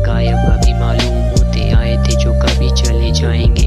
गायब अभी मालूम होते आए थे जो कभी चले जाएँगे।